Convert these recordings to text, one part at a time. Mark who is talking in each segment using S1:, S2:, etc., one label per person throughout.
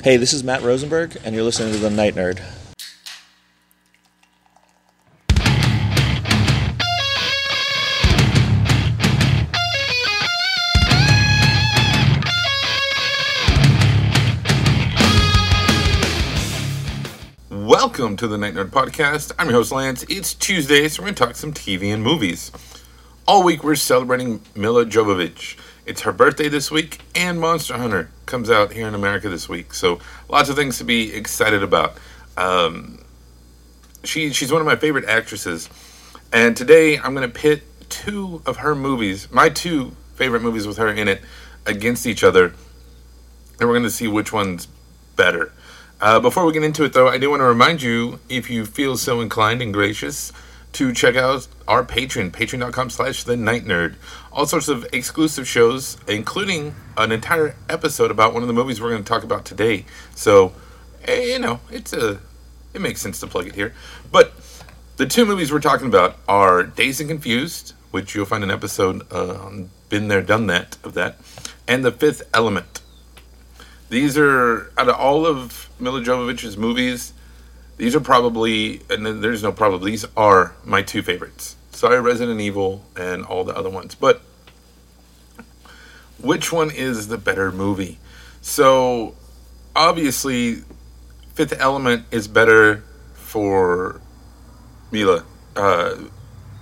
S1: Hey, this is Matt Rosenberg, and you're listening to The Night Nerd.
S2: Welcome to the Night Nerd Podcast. I'm your host, Lance. It's Tuesday, so we're going to talk some TV and movies. All week, we're celebrating Milla Jovovich. It's her birthday this week, and Monster Hunter comes out here in America this week. So, lots of things to be excited about. Um, she, she's one of my favorite actresses. And today, I'm going to pit two of her movies, my two favorite movies with her in it, against each other. And we're going to see which one's better. Uh, before we get into it, though, I do want to remind you, if you feel so inclined and gracious, to check out our Patreon, patreon.com slash the night nerd. All sorts of exclusive shows, including an entire episode about one of the movies we're going to talk about today. So, eh, you know, it's a it makes sense to plug it here. But the two movies we're talking about are Dazed and Confused, which you'll find an episode on Been There, Done That of that, and The Fifth Element. These are out of all of Milla Jovovich's movies. These are probably, and there's no probably. These are my two favorites. Sorry, Resident Evil and all the other ones, but which one is the better movie? So obviously, Fifth Element is better for Milla. Uh,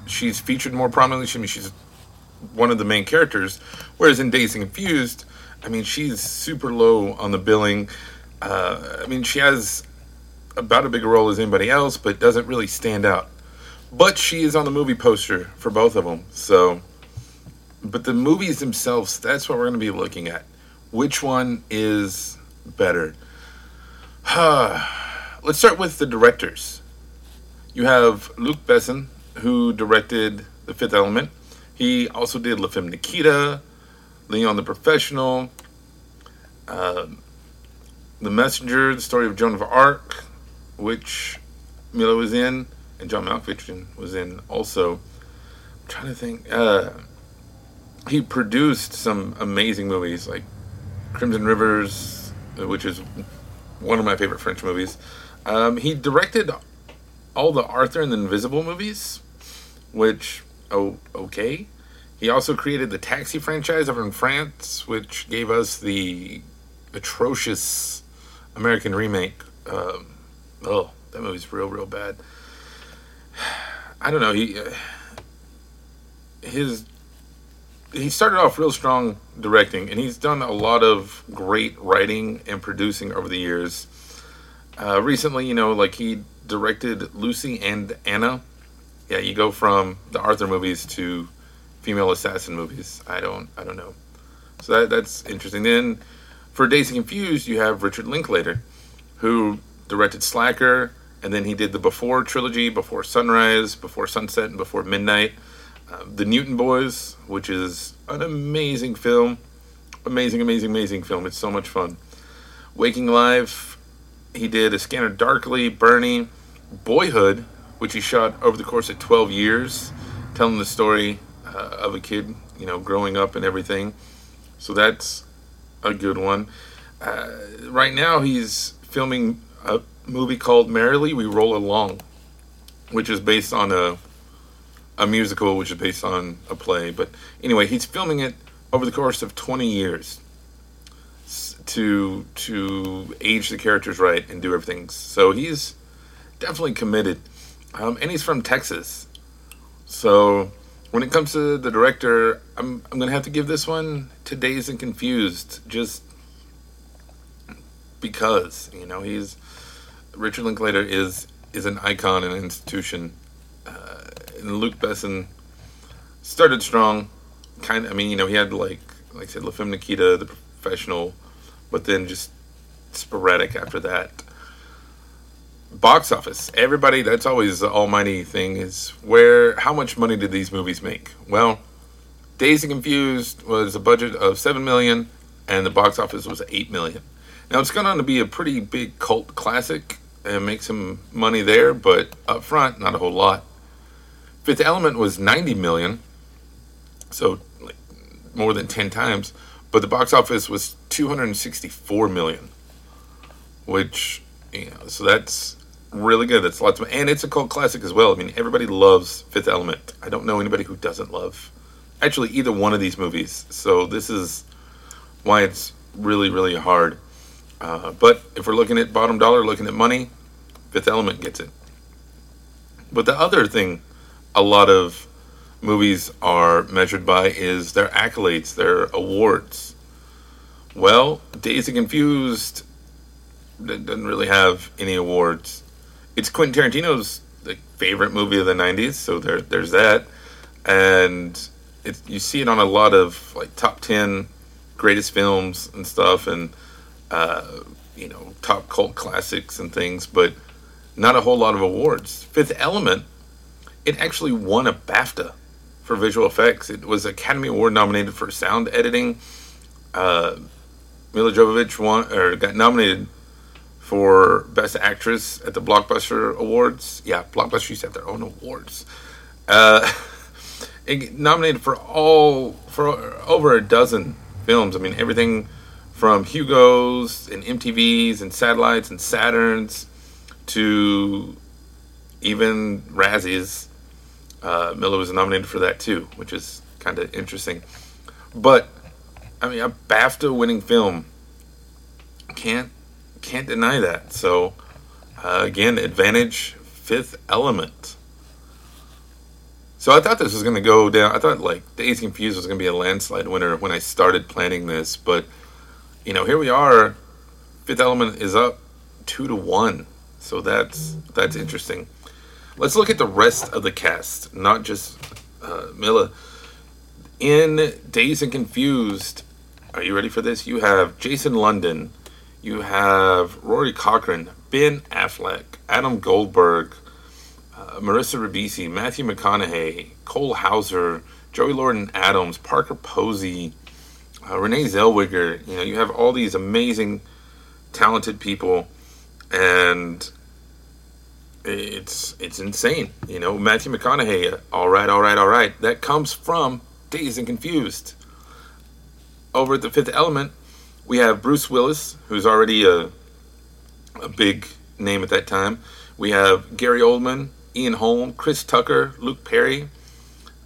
S2: she's featured more prominently. I mean, she's one of the main characters. Whereas in Dazed and Confused, I mean, she's super low on the billing. Uh, I mean, she has about a bigger role as anybody else, but doesn't really stand out. But she is on the movie poster for both of them. So, but the movies themselves, that's what we're going to be looking at. Which one is better? Let's start with the directors. You have Luc Besson, who directed The Fifth Element. He also did La Femme Nikita, Leon the Professional, uh, The Messenger, the story of Joan of Arc, which Milla was in, and John Malkovich was in also. I'm trying to think. Uh, he produced some amazing movies like Crimson Rivers, which is one of my favorite French movies. Um, he directed all the Arthur and the Invisible movies, which, oh, okay. He also created the Taxi franchise over in France, which gave us the atrocious American remake. Um, oh, that movie's real, real bad. I don't know. He uh, his he started off real strong directing, and he's done a lot of great writing and producing over the years. Uh, recently, you know, like he directed Lucy and Anna. Yeah, you go from the Arthur movies to female assassin movies. I don't, I don't know. So that, that's interesting. Then for and Confused, you have Richard Linklater, who directed Slacker, and then he did the Before trilogy, Before Sunrise, Before Sunset, and Before Midnight. Uh, the Newton Boys, which is an amazing film. Amazing, amazing, amazing film. It's so much fun. Waking Life, he did A Scanner Darkly, Bernie, Boyhood, which he shot over the course of 12 years, telling the story uh, of a kid, you know, growing up and everything. So that's a good one. Uh, right now, he's filming a movie called Merrily We Roll Along, which is based on a a musical, which is based on a play. But anyway, he's filming it over the course of 20 years to to age the characters right and do everything. So he's definitely committed, um, and he's from Texas. So when it comes to the director, I'm I'm gonna have to give this one to Dazed and Confused, just because you know he's Richard Linklater is is an icon and an institution. Uh, and Luc Besson started strong, kind of. I mean, you know, he had like like I said, La Femme Nikita, The Professional, but then just sporadic after that. Box office. Everybody, that's always the almighty thing is where, how much money did these movies make? Well, Dazed and Confused was a budget of 7 million and the box office was 8 million. Now it's gone on to be a pretty big cult classic and make some money there, but up front, not a whole lot. Fifth Element was 90 million, so like more than 10 times, but the box office was 264 million. which you know, so that's really good. That's lots of, and it's a cult classic as well. I mean, everybody loves Fifth Element. I don't know anybody who doesn't love actually either one of these movies. So this is why it's really really hard. Uh, but if we're looking at bottom dollar, looking at money, Fifth Element gets it. But the other thing, a lot of movies are measured by is their accolades, their awards. Well, Dazed and Confused doesn't really have any awards. It's Quentin Tarantino's favorite movie of the '90s, so there, there's that, and it, you see it on a lot of like top ten greatest films and stuff, and uh, you know top cult classics and things, but not a whole lot of awards. Fifth Element, it actually won a BAFTA for visual effects. It was Academy Award nominated for sound editing. Uh, Milla Jovovich won or got nominated for Best Actress at the Blockbuster Awards. Yeah, Blockbuster used to have their own awards. Uh, nominated for all for over a dozen films. I mean, everything from Hugo's and MTV's and satellites and Saturns to even Razzies. Uh, Milla was nominated for that too, which is kind of interesting. But I mean, a BAFTA-winning film can't can't deny that. So uh, again, advantage Fifth Element. So I thought this was going to go down. I thought like Dazed Confused was going to be a landslide winner when I started planning this, but you know, here we are. Fifth Element is up two to one, so that's that's interesting. Let's look at the rest of the cast, not just uh, Milla. In Dazed and Confused, are you ready for this? You have Jason London, you have Rory Cochrane, Ben Affleck, Adam Goldberg, uh, Marissa Ribisi, Matthew McConaughey, Cole Hauser, Joey Lauren Adams, Parker Posey, uh, Renee Zellweger. You know, you have all these amazing, talented people, and it's it's insane. You know, Matthew McConaughey. All right, all right, all right. That comes from Dazed and Confused. Over at the Fifth Element, we have Bruce Willis, who's already a a big name at that time. We have Gary Oldman, Ian Holm, Chris Tucker, Luke Perry,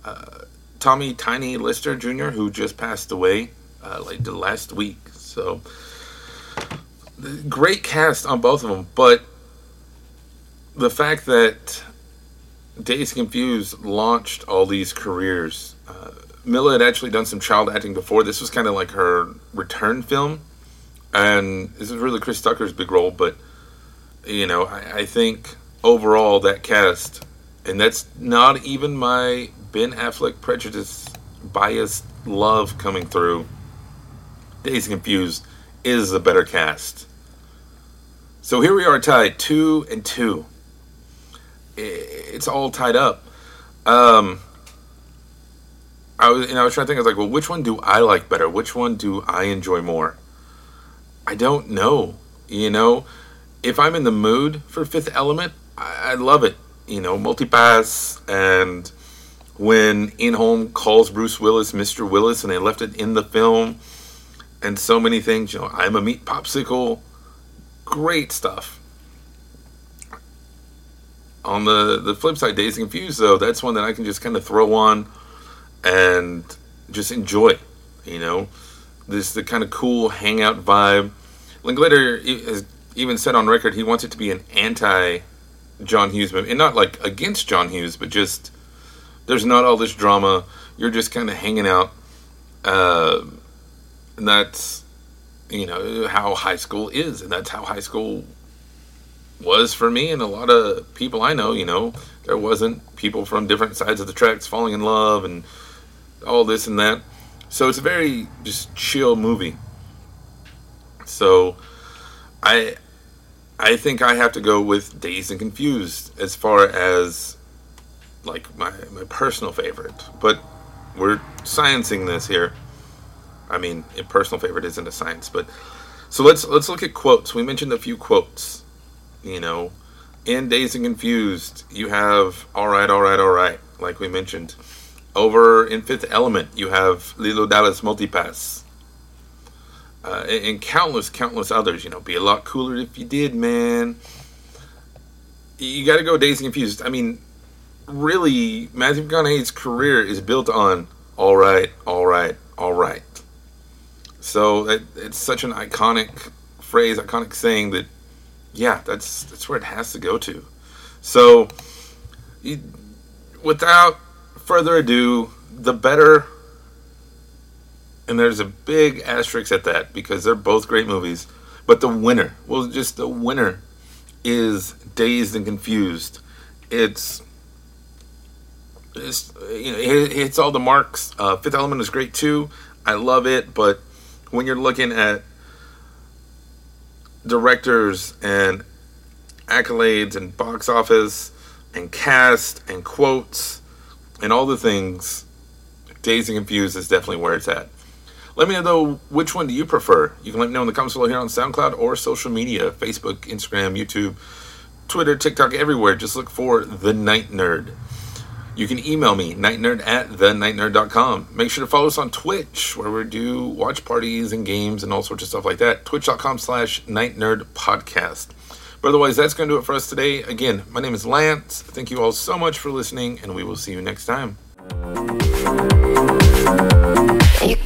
S2: uh, Tommy Tiny Lister Jr., who just passed away uh, like the last week. So great cast on both of them, but the fact that Dazed Confused launched all these careers. Uh, Milla had actually done some child acting before. This was kind of like her return film, and this is really Chris Tucker's big role. But you know, I, I think overall that cast, and that's not even my Ben Affleck prejudice, biased love coming through. Dazed Confused is the better cast. So here we are tied two and two. It's all tied up. Um, I was, and I was trying to think. I was like, well, which one do I like better? Which one do I enjoy more? I don't know. You know, if I'm in the mood for Fifth Element, I, I love it. You know, multipass and when Ian Holm calls Bruce Willis Mr. Willis, and they left it in the film and so many things. You know, I'm a meat popsicle. Great stuff. On the the flip side, and Confused though, that's one that I can just kind of throw on and just enjoy. You know, this the kind of cool hangout vibe. Linklater has even said on record he wants it to be an anti John Hughes movie, and not like against John Hughes, but just there's not all this drama. You're just kind of hanging out. Uh, and that's you know how high school is and that's how high school was for me and a lot of people i know you know there wasn't people from different sides of the tracks falling in love and all this and that. So it's a very just chill movie. So i i think i have to go with dazed and confused as far as like my my personal favorite. But we're sciencing this here I mean, personal favorite isn't a science, but so let's let's look at quotes. We mentioned a few quotes. You know, in Dazed and Confused, you have "All right, all right, all right," like we mentioned. Over in Fifth Element, you have Leeloo Dallas Multipass. uh, and, and countless, countless others. You know, be a lot cooler if you did, man. You got to go Dazed and Confused. I mean, really, Matthew McConaughey's career is built on all right, all right, all right. So it, it's such an iconic phrase, iconic saying that, yeah, that's that's where it has to go to. So, you, without further ado, the better. And there's a big asterisk at that because they're both great movies. But the winner, well, just the winner, is Dazed and Confused. It's it's you know it hits all the marks. Uh, Fifth Element is great too. I love it, but when you're looking at directors and accolades and box office and cast and quotes and all the things, Dazed and Confused is definitely where it's at. Let me know though, which one do you prefer? You can let me know in the comments below here on SoundCloud or social media Facebook, Instagram, YouTube, Twitter, TikTok, everywhere. Just look for The Night Nerd. You can email me, nightnerd at thenightnerd.com. Make sure to follow us on Twitch, where we do watch parties and games and all sorts of stuff like that. Twitch.com slash nightnerd podcast. But otherwise, that's going to do it for us today. Again, my name is Lance. Thank you all so much for listening, and we will see you next time. You